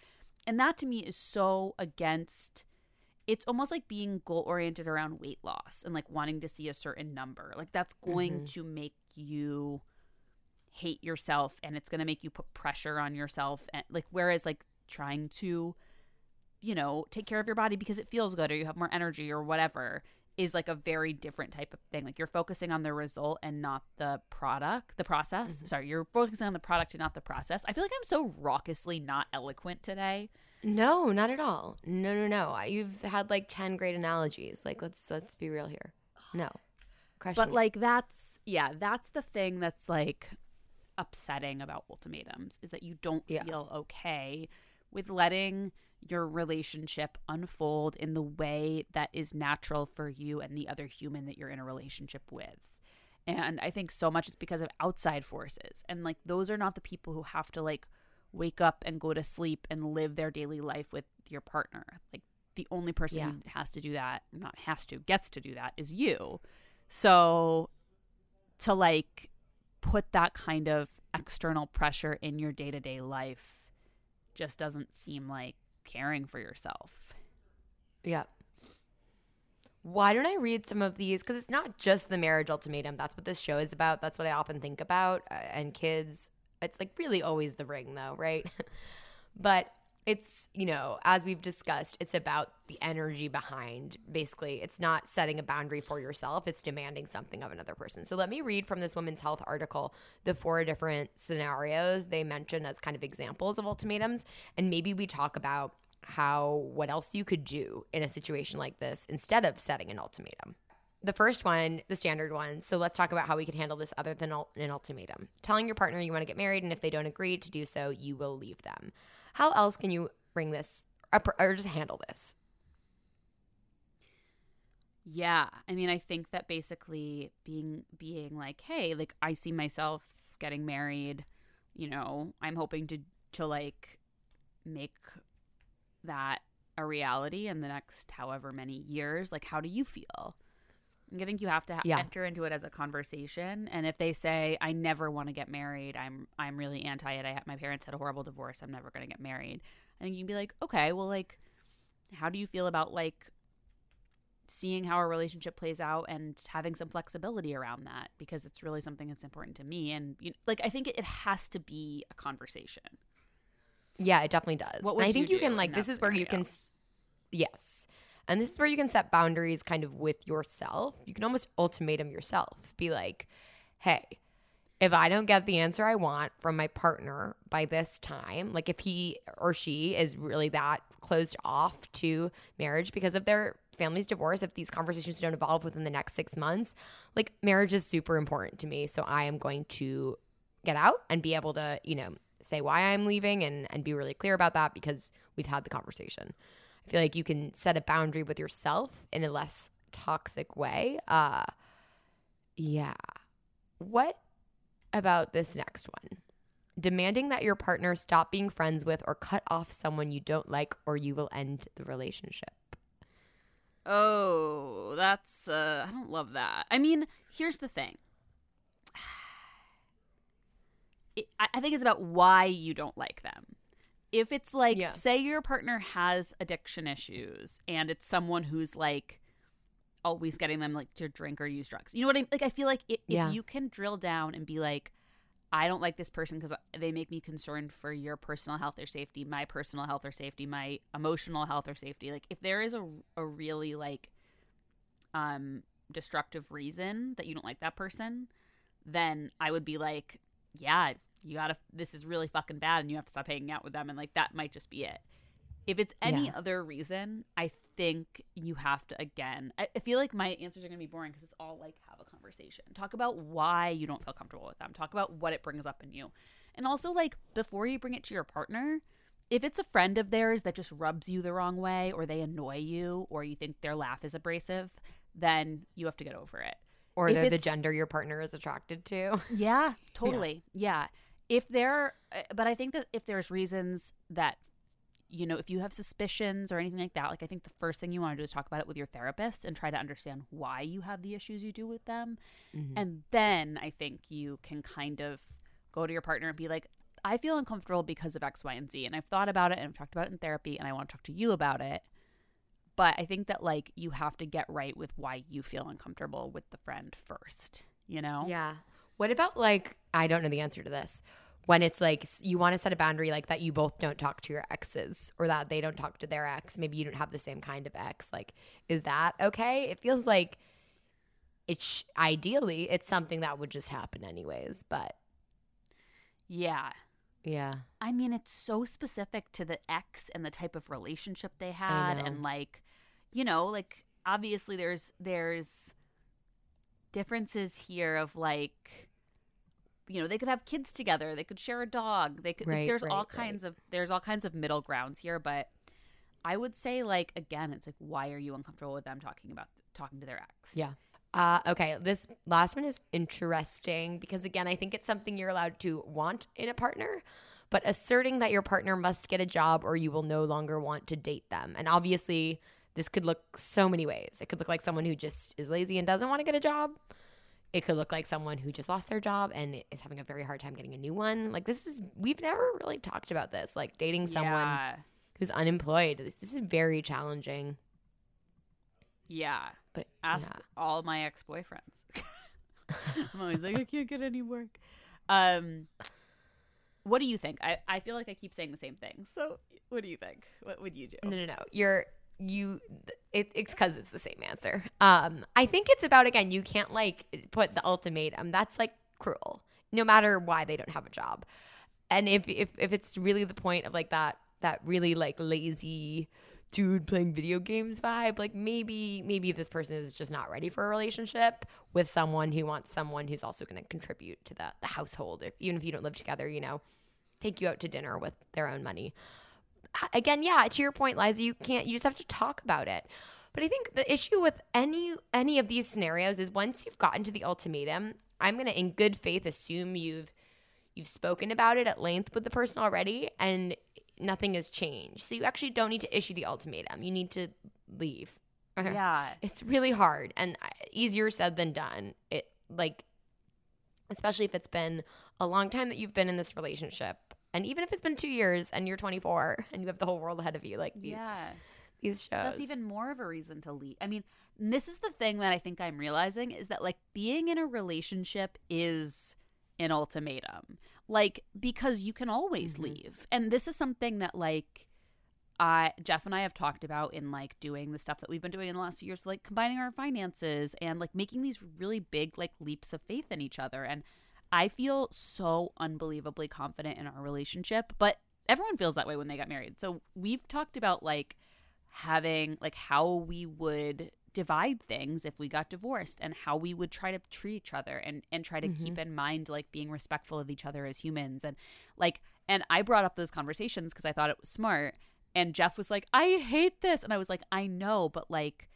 and that to me is so against it's almost like being goal oriented around weight loss and like wanting to see a certain number. Like that's going mm-hmm. to make you hate yourself and it's going to make you put pressure on yourself and like whereas like trying to you know take care of your body because it feels good or you have more energy or whatever is like a very different type of thing. Like you're focusing on the result and not the product the process. Mm-hmm. Sorry you're focusing on the product and not the process. I feel like i'm so raucously not eloquent today. No not at all. No no no. You've had like 10 great analogies. Like let's let's be real here. No. But it. like that's yeah that's the thing that's like upsetting about ultimatums is that you don't Yeah. feel okay with letting your relationship unfold in the way that is natural for you and the other human that you're in a relationship with and i think so much is because of outside forces and like those are not the people who have to like wake up and go to sleep and live their daily life with your partner like the only person Yeah. who has to do that, not has to, gets to do that is you. So to like put that kind of external pressure in your day to day life just doesn't seem like caring for yourself. Yeah. Why don't I read some of these? Because it's not just the marriage ultimatum. That's what this show is about. That's what I often think about. Uh, and kids, it's like really always the ring, though, right? but it's, you know, as we've discussed, it's about the energy behind basically. It's not setting a boundary for yourself, it's demanding something of another person. So let me read from this Women's Health article the four different scenarios they mention as kind of examples of ultimatums. And maybe we talk about how what else you could do in a situation like this instead of setting an ultimatum. The first one, the standard one. So let's talk about how we could handle this other than an ultimatum. Telling your partner you want to get married, and if they don't agree to do so, you will leave them. How else can you bring this up or just handle this? Yeah. I mean, I think that basically being being like, "Hey, like I see myself getting married, you know, I'm hoping to to like make that a reality in the next however many years. Like how do you feel?" I think you have to ha- Yeah. enter into it as a conversation, and if they say, "I never want to get married. I'm I'm really anti it. I ha- my parents had a horrible divorce. I'm never going to get married." I think you can be like, "Okay, well, like, how do you feel about like seeing how a relationship plays out and having some flexibility around that because it's really something that's important to me and you like I think it, it has to be a conversation. Yeah, it definitely does. What I think you, can like this is where you can yes. And this is where you can set boundaries kind of with yourself. You can almost ultimatum yourself. Be like, "Hey, if I don't get the answer I want from my partner by this time, like if he or she is really that closed off to marriage because of their family's divorce, if these conversations don't evolve within the next six months, like marriage is super important to me. So I am going to get out and be able to, you know, say why I'm leaving and, and be really clear about that because we've had the conversation. I feel like you can set a boundary with yourself in a less toxic way. Uh yeah. What about this next one? Demanding that your partner stop being friends with or cut off someone you don't like or you will end the relationship. Oh, that's uh I don't love that. I mean, here's the thing. It, I I think it's about why you don't like them. If it's like, Yeah. say your partner has addiction issues and it's someone who's like always getting them like to drink or use drugs. You know what I mean? Like, I feel like it, Yeah. if you can drill down and be like, I don't like this person because they make me concerned for your personal health or safety, my personal health or safety, my emotional health or safety. Like, if there is a, a really like um destructive reason that you don't like that person, then I would be like, yeah, you gotta, this is really fucking bad and you have to stop hanging out with them. And like, that might just be it. If it's any Yeah. other reason, I think you have to, again, I, I feel like my answers are gonna be boring because it's all like, have a conversation. Talk about why you don't feel comfortable with them. Talk about what it brings up in you. And also, like, before you bring it to your partner, if it's a friend of theirs that just rubs you the wrong way or they annoy you or you think their laugh is abrasive, then you have to get over it. Or If they're the gender your partner is attracted to. Yeah, totally. Yeah. If there, uh, but I think that if there's reasons that, you know, if you have suspicions or anything like that, like I think the first thing you want to do is talk about it with your therapist and try to understand why you have the issues you do with them. And then I think you can kind of go to your partner and be like, I feel uncomfortable because of X, Y, and Z. And I've thought about it and I've talked about it in therapy and I want to talk to you about it. But I think that like you have to get right with why you feel uncomfortable with the friend first, you know? Yeah. What about like I don't know the answer to this. When it's like you want to set a boundary like that you both don't talk to your exes or that they don't talk to their ex, maybe you don't have the same kind of ex. Like is that okay? It feels like it's ideally it's something that would just happen anyways, but Yeah. yeah. I mean, it's so specific to the ex and the type of relationship they had, and like, you know, like obviously there's there's differences here of like, you know, they could have kids together, they could share a dog, they could. like, Right, there's all right, kinds of there's all kinds of middle grounds here, but I would say like again, it's like why are you uncomfortable with them talking about talking to their ex? Yeah. Uh, okay, this last one is interesting because again, I think it's something you're allowed to want in a partner, but asserting that your partner must get a job or you will no longer want to date them. And obviously, this could look so many ways. It could look like someone who just is lazy and doesn't want to get a job. It could look like someone who just lost their job and is having a very hard time getting a new one. Like this is we've never really talked about this. Like dating someone Yeah. who's unemployed. This is very challenging. Yeah. But Ask yeah. all my ex boyfriends. I'm always like, I can't get any work. Um, what do you think? I, I feel like I keep saying the same thing. So, what do you think? What would you do? No, no, no. You're you. It, it's because it's the same answer. Um, I think it's about again. You can't like put the ultimatum. That's like cruel. No matter why they don't have a job, and if if if it's really the point of like that that really like lazy dude playing video games vibe, like maybe maybe this person is just not ready for a relationship with someone who wants someone who's also going to contribute to the the household. If, even if you don't live together, you know, take you out to dinner with their own money again, yeah, to your point, Liza, you can't. You just have to talk about it. But I think the issue with any any of these scenarios is once you've gotten to the ultimatum, I'm gonna, in good faith, assume you've you've spoken about it at length with the person already, and nothing has changed. So you actually don't need to issue the ultimatum. You need to leave. Yeah. It's really hard and uh, easier said than done. It like especially if it's been a long time that you've been in this relationship. And even if it's been 2 years and you're 24 and you have the whole world ahead of you like these Yeah. these shows. That's even more of a reason to leave. I mean, this is the thing that I think I'm realizing is that like being in a relationship is an ultimatum. Like because you can always mm-hmm. leave. And this is something that like I Jeff and I have talked about in like doing the stuff that we've been doing in the last few years, like combining our finances and like making these really big like leaps of faith in each other. And I feel so unbelievably confident in our relationship, but everyone feels that way when they got married. So we've talked about like having like how we would divide things if we got divorced and how we would try to treat each other and and try to keep mm-hmm. in mind like being respectful of each other as humans and like and I brought up those conversations because I thought it was smart and Jeff was like I hate this and I was like I know but like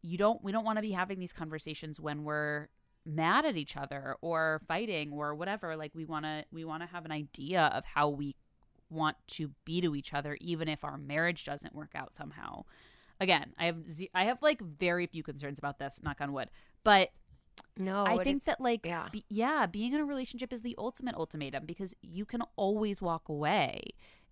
you don't we don't want to be having these conversations when we're mad at each other or fighting or whatever like we want to we want to have an idea of how we want to be to each other even if our marriage doesn't work out somehow again i have i have like very few concerns about this knock on wood but no, i think that like yeah. be- yeah being in a relationship is the ultimate ultimatum because you can always walk away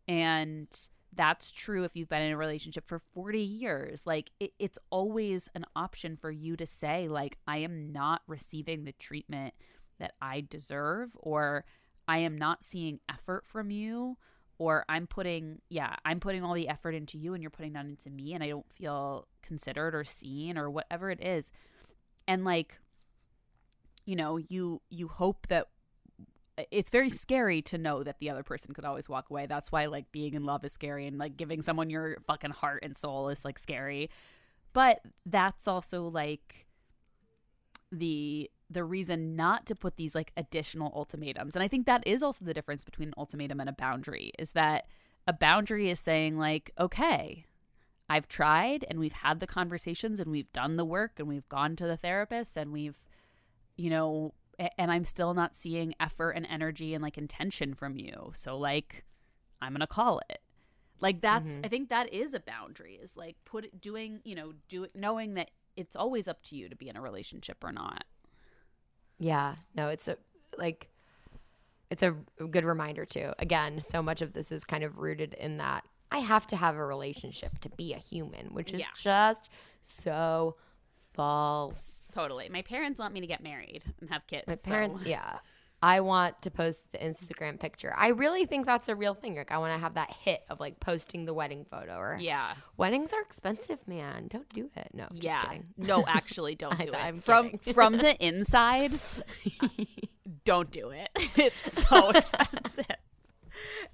and that's true if you've been in a relationship for 40 years. Like it, it's always an option for you to say like i am not receiving the treatment that i deserve or i am not seeing effort from you or i'm putting yeah i'm putting all the effort into you and you're putting none into me and i don't feel considered or seen or whatever it is. And like you know you you hope that it's very scary to know that the other person could always walk away. That's why like being in love is scary and like giving someone your fucking heart and soul is like scary. But that's also like the the reason not to put these like additional ultimatums. And i think that is also the difference between an ultimatum and a boundary is that a boundary is saying like okay i've tried and we've had the conversations and we've done the work and we've gone to the therapist and we've you know and i'm still not seeing effort and energy and like intention from you so like i'm gonna call it like that's mm-hmm. i think that is a boundary is like put it doing you know do it knowing that it's always up to you to be in a relationship or not Yeah, no, it's a like it's a good reminder too. Again, so much of this is kind of rooted in that I have to have a relationship to be a human, which is Yeah. just so false. Totally my parents want me to get married and have kids My so- parents, yeah. I want to post the Instagram picture. I really think that's a real thing. Like I want to have that hit of like posting the wedding photo or yeah weddings are expensive, man. Don't do it. No, just yeah kidding. no actually don't do thought- it I'm from kidding. from the inside don't do it it's so expensive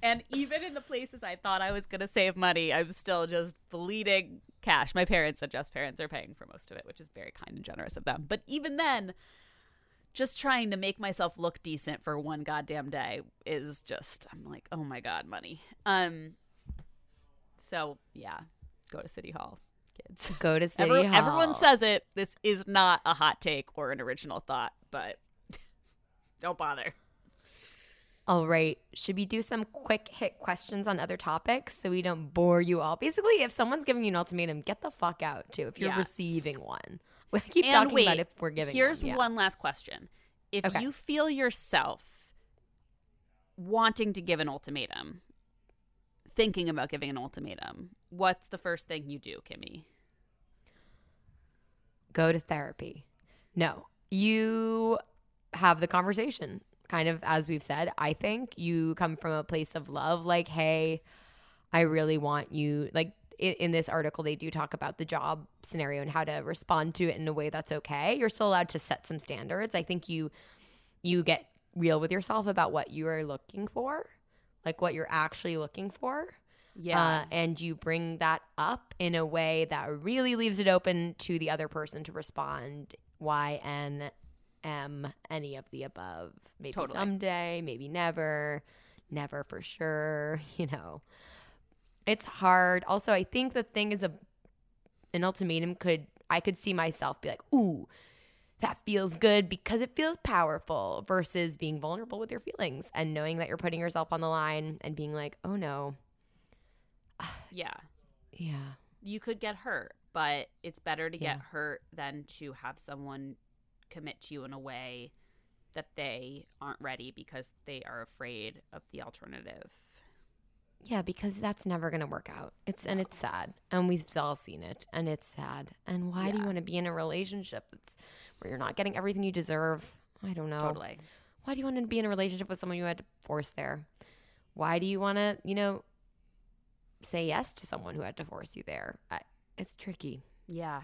and even in the places i thought i was going to save money i'm still just bleeding cash my parents and just parents are paying for most of it which is very kind and generous of them but even then just trying to make myself look decent for one goddamn day is just i'm like oh my god money um so yeah go to city hall kids Go to City Every- Hall. Everyone says it. This is not a hot take or an original thought, but don't bother. All right. Should we do some quick hit questions on other topics so we don't bore you all? Basically, if someone's giving you an ultimatum, get the fuck out too. If you're Yeah. receiving one, we keep and talking wait, about if we're giving. Here's one. Yeah. one last question: If Okay. you feel yourself wanting to give an ultimatum, thinking about giving an ultimatum, what's the first thing you do, Kimmy? Go to therapy. No, you have the conversation. Kind of as we've said, I think you come from a place of love. Like, hey, I really want you. Like in, in this article, they do talk about the job scenario and how to respond to it in a way that's okay. You're still allowed to set some standards. I think you you get real with yourself about what you are looking for, like what you're actually looking for. Yeah, Uh, and you bring that up in a way that really leaves it open to the other person to respond. Y, N, M, any of the above. Maybe Totally. someday, maybe never, never for sure. You know, it's hard. Also, I think the thing is a an ultimatum could I could see myself be like, ooh, that feels good because it feels powerful versus being vulnerable with your feelings and knowing that you're putting yourself on the line and being like, oh no, yeah. yeah. You could get hurt, but it's better to get hurt than to have someone commit to you in a way that they aren't ready because they are afraid of the alternative. Yeah, because that's never gonna work out. It's and it's sad, and we've all seen it, and it's sad. And why do you want to be in a relationship that's where you're not getting everything you deserve? I don't know. Totally. Why do you want to be in a relationship with someone you had to force there? Why do you want to, you know, say yes to someone who had to force you there? I, it's tricky. Yeah.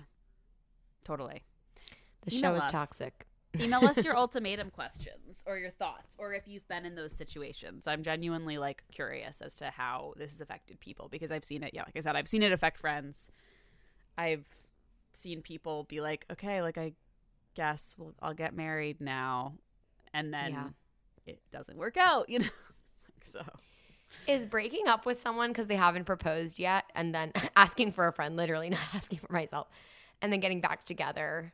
Totally. The Email show is us. toxic. Email us your ultimatum questions or your thoughts, or if you've been in those situations. I'm genuinely like curious as to how this has affected people because I've seen it. Yeah, like I said, I've seen it affect friends. I've seen people be like, okay, like I guess well, I'll get married now, and then Yeah. it doesn't work out. You know, so Is breaking up with someone because they haven't proposed yet, and then asking for a friend, literally not asking for myself, and then getting back together.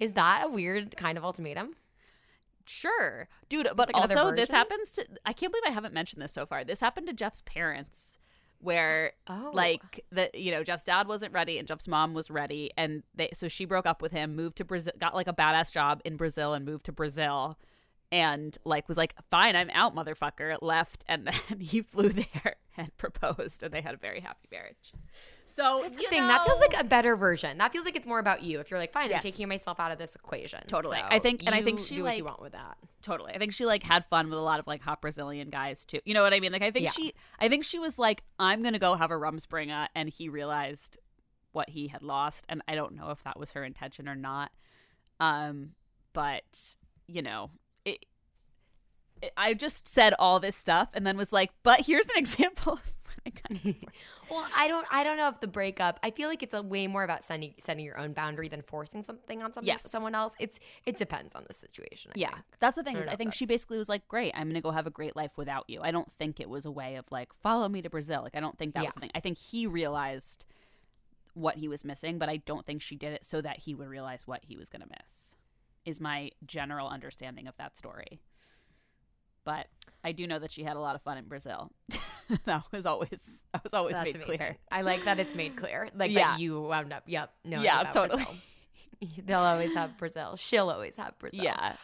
Is that a weird kind of ultimatum? Sure, dude. But like also, this happens to. I can't believe I haven't mentioned this so far. This happened to Jeff's parents, where Oh. like the you know Jeff's dad wasn't ready and Jeff's mom was ready, and they so she broke up with him, moved to Brazil, got like a badass job in Brazil, and moved to Brazil, and like was like, fine, I'm out, motherfucker. Left, and then he flew there and proposed, and they had a very happy marriage. So That's the you thing. That feels like a better version. That feels like it's more about you. If you're like, fine, Yes. I'm taking myself out of this equation. Totally. So I think- and I think she, do what you like- want with that. totally. I think she like had fun with a lot of like hot Brazilian guys too. You know what I mean? Like I think Yeah. she I think she was like I'm going to go have a rum rumspringa and he realized what he had lost and I don't know if that was her intention or not. Um but you know, it, it I just said all this stuff and then was like, "But here's an example of I got Well, I don't. I don't know if the breakup. I feel like it's a way more about setting setting your own boundary than forcing something on something Yes. someone else. It's it depends on the situation. I Yeah, think. that's the thing. I Is I think she basically was like, "Great, I'm gonna go have a great life without you." I don't think it was a way of like, "Follow me to Brazil." Like, I don't think that Yeah. was the thing. I think he realized what he was missing, but I don't think she did it so that he would realize what he was gonna miss. Is my general understanding of that story. But I do know that she had a lot of fun in Brazil. that was always that was always That's made amazing. clear. I like that it's made clear. Like Yeah. that you wound up. Yep. No. Yeah, totally. They'll always have Brazil. She'll always have Brazil. Yeah.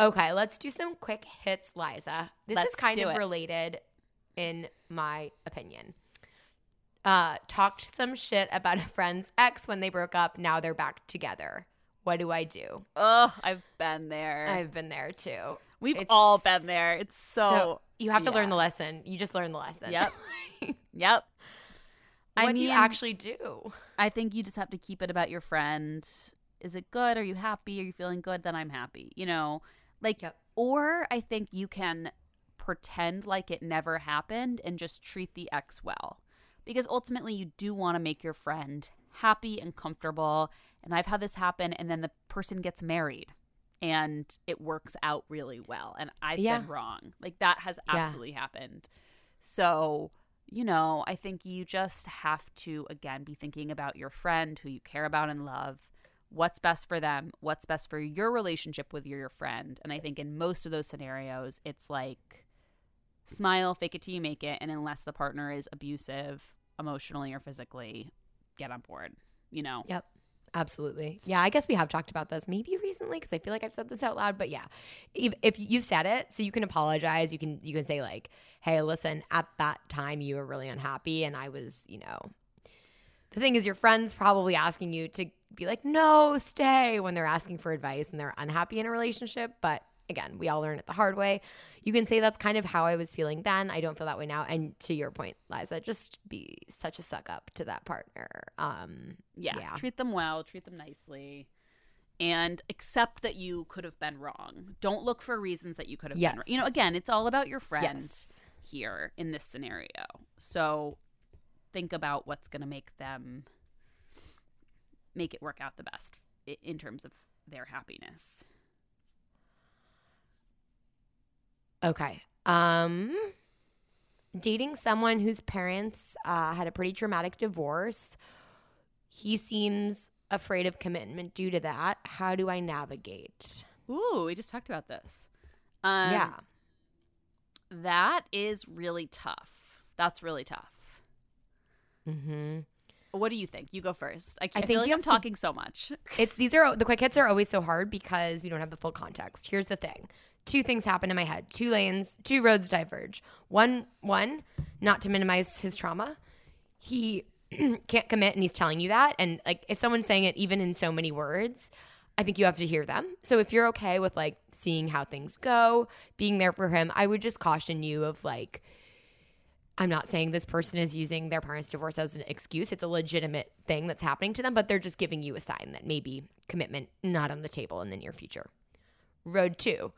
Okay, let's do some quick hits, Liza. This Let's is kind of it. related, in my opinion. Uh, talked some shit about a friend's ex when they broke up. Now they're back together. What do I do? Oh, I've been there. I've been there too. We've it's all been there. It's so, you have to learn the lesson. You just learn the lesson. Yep. Yep. what I do you actually do? I think you just have to keep it about your friend. Is it good? Are you happy? Are you feeling good? Then I'm happy. You know, like, Yep. or I think you can pretend like it never happened and just treat the ex well. Because ultimately, you do want to make your friend happy and comfortable. And I've had this happen, and then the person gets married and it works out really well. And I've Yeah. been wrong. Like, that has Yeah. absolutely happened. So, you know, I think you just have to, again, be thinking about your friend who you care about and love. what's best for them, what's best for your relationship with your friend. And I think in most of those scenarios, it's like smile, fake it till you make it. And unless the partner is abusive emotionally or physically, get on board, you know? Yep. Absolutely. Yeah, I guess we have talked about this maybe recently because I feel like I've said this out loud, but yeah. If, if you've said it, so you can apologize, you can you can say like, "Hey, listen, at that time you were really unhappy and I was, you know, the thing is your friends probably asking you to be like, "No, stay" when they're asking for advice and they're unhappy in a relationship, but again, we all learn it the hard way. You can say that's kind of how I was feeling then. I don't feel that way now. And to your point, Liza, just be such a suck up to that partner. Um, yeah, yeah. treat them well, treat them nicely, and accept that you could have been wrong. Don't look for reasons that you could have Yes. been wrong. You know, again, it's all about your friends Yes. here in this scenario. So think about what's going to make them make it work out the best in terms of their happiness. Okay. Um dating someone whose parents uh, had a pretty traumatic divorce. He seems afraid of commitment due to that. How do I navigate? Ooh, we just talked about this. Um, yeah. That is really tough. That's really tough. Mm-hmm. What do you think? You go first. I, I I think feel like I'm have to- talking so much. It's these are the quick hits are always so hard because we don't have the full context. Here's the thing. Two things happen in my head. Two lanes, two roads diverge. One one, not to minimize his trauma. He can't commit and he's telling you that and like if someone's saying it even in so many words, I think you have to hear them. So if you're okay with like seeing how things go, being there for him, I would just caution you of like I'm not saying this person is using their parents' divorce as an excuse. It's a legitimate thing that's happening to them, but they're just giving you a sign that maybe commitment not on the table in the near future. Road two,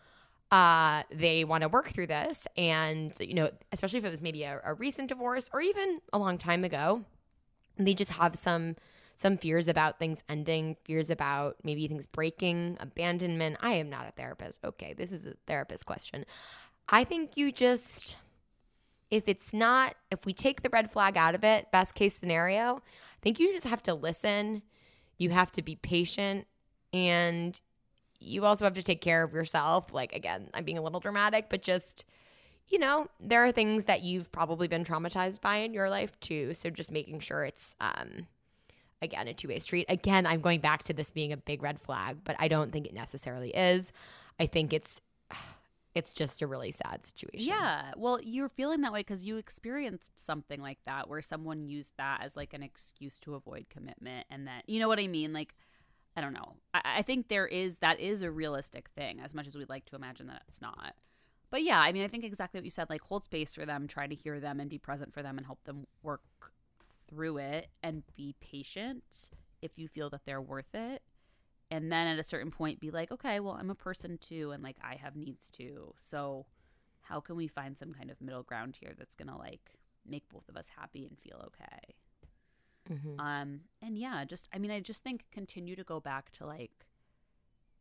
uh, they want to work through this, and you know, especially if it was maybe a, a recent divorce or even a long time ago, they just have some some fears about things ending, fears about maybe things breaking, abandonment. I am not a therapist. Okay, this is a therapist question. I think you just if it's not, if we take the red flag out of it, best case scenario, I think you just have to listen. You have to be patient and you also have to take care of yourself. Like, again, I'm being a little dramatic, but just, you know, there are things that you've probably been traumatized by in your life too. So just making sure it's, um, again, a two way street. Again, I'm going back to this being a big red flag, but I don't think it necessarily is. I think it's, it's just a really sad situation. Yeah. Well, you're feeling that way because you experienced something like that where someone used that as like an excuse to avoid commitment. And that, you know what I mean? Like, I don't know. I, I think there is, that is a realistic thing as much as we'd like to imagine that it's not. But yeah, I mean, I think exactly what you said like, hold space for them, try to hear them and be present for them and help them work through it and be patient if you feel that they're worth it and then at a certain point be like okay well i'm a person too and like i have needs too so how can we find some kind of middle ground here that's gonna like make both of us happy and feel okay Mhm. um and yeah just i mean i just think continue to go back to like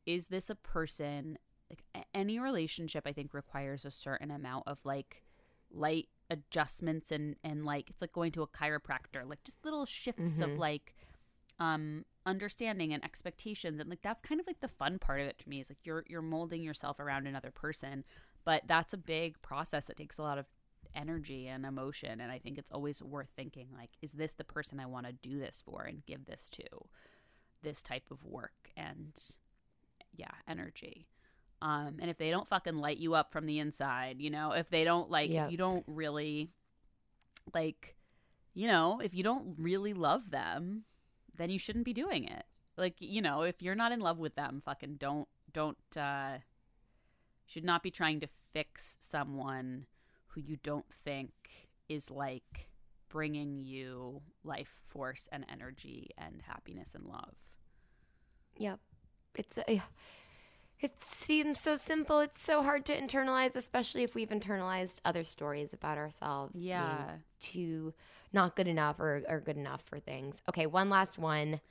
is this a person like any relationship i think requires a certain amount of like light adjustments and and like it's like going to a chiropractor like just little shifts of Mhm. like um understanding and expectations and like that's kind of like the fun part of it to me is like you're you're molding yourself around another person but that's a big process that takes a lot of energy and emotion and i think it's always worth thinking like is this the person i want to do this for and give this to? This type of work and yeah energy. Um and if they don't fucking light you up from the inside you know if they don't like Yep. if you don't really like you know if you don't really love them then you shouldn't be doing it. Like you know if you're not in love with them fucking don't don't uh should not be trying to fix someone who you don't think is like bringing you life force and energy and happiness and love Yep. It's a, it seems so simple. It's so hard to internalize, especially if we've internalized other stories about ourselves. being Yeah. Too not good enough or, or good enough for things. Okay, one last one.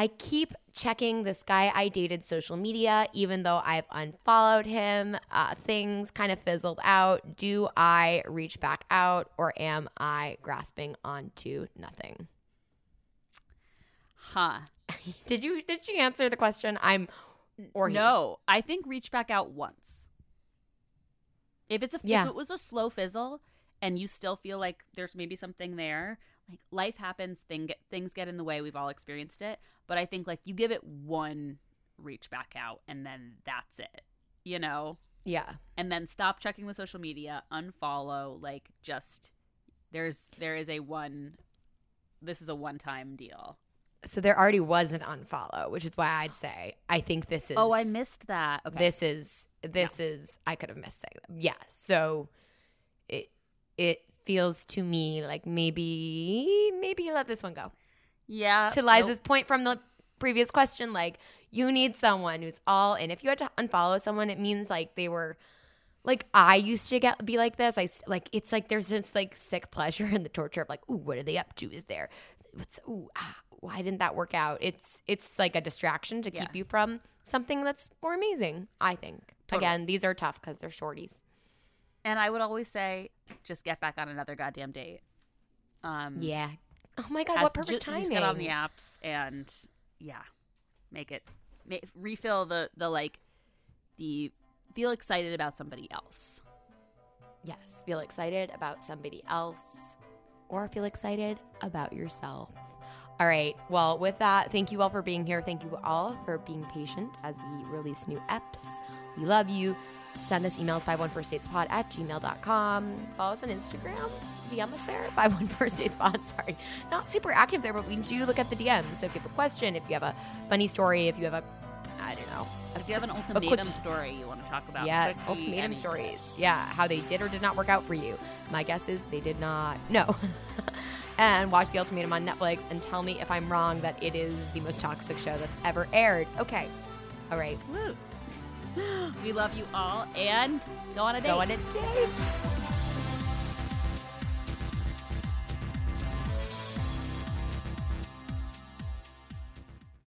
I keep checking this guy I dated social media, even though I've unfollowed him. Uh, things kind of fizzled out. Do I reach back out or am I grasping onto nothing? huh did you did you answer the question? I'm or he? no, I think reach back out once. If it's a Yeah. if it was a slow fizzle and you still feel like there's maybe something there, like life happens, thing get, things get in the way. We've all experienced it, but I think like you give it one reach back out and then that's it. You know, Yeah. and then stop checking the social media, unfollow, like just there's there is a one this is a one time deal. So there already was an unfollow, which is why I'd say I think this is Oh, I missed that. Okay. This is this is I could have missed saying that. Yeah. So it it feels to me like maybe maybe you let this one go. yeah. to Liza's point from the previous question, like you need someone who's all in. If you had to unfollow someone, it means like they were like I used to get be like this. I like it's like there's this like sick pleasure in the torture of like, ooh, what are they up to? Is there what's ooh ah, why didn't that work out? It's it's like a distraction to keep Yeah. you from something that's more amazing. I think. Totally. Again, these are tough because they're shorties. And I would always say, just get back on another goddamn date. Um, Yeah. Oh my god, what perfect ju- timing! Just get on the apps and yeah, make it refill the the like the feel excited about somebody else. Yes, feel excited about somebody else or feel excited about yourself. All right. Well, with that, thank you all for being here. Thank you all for being patient as we release new eps. We love you. Send us emails 514statespod at gmail.com. Follow us on Instagram. DM us there. 514statespod. Sorry. Not super active there, but we do look at the DMs. So if you have a question, if you have a funny story, if you have a, I don't know, If you have an quick- ultimatum story you want to talk about, Yes, ultimatum anything. stories. Yeah, how they did or did not work out for you. My guess is they did not. No. and watch The Ultimatum on Netflix and tell me if I'm wrong that it is the most toxic show that's ever aired. Okay. All right. Woo. we love you all and go on a date. Go on a date.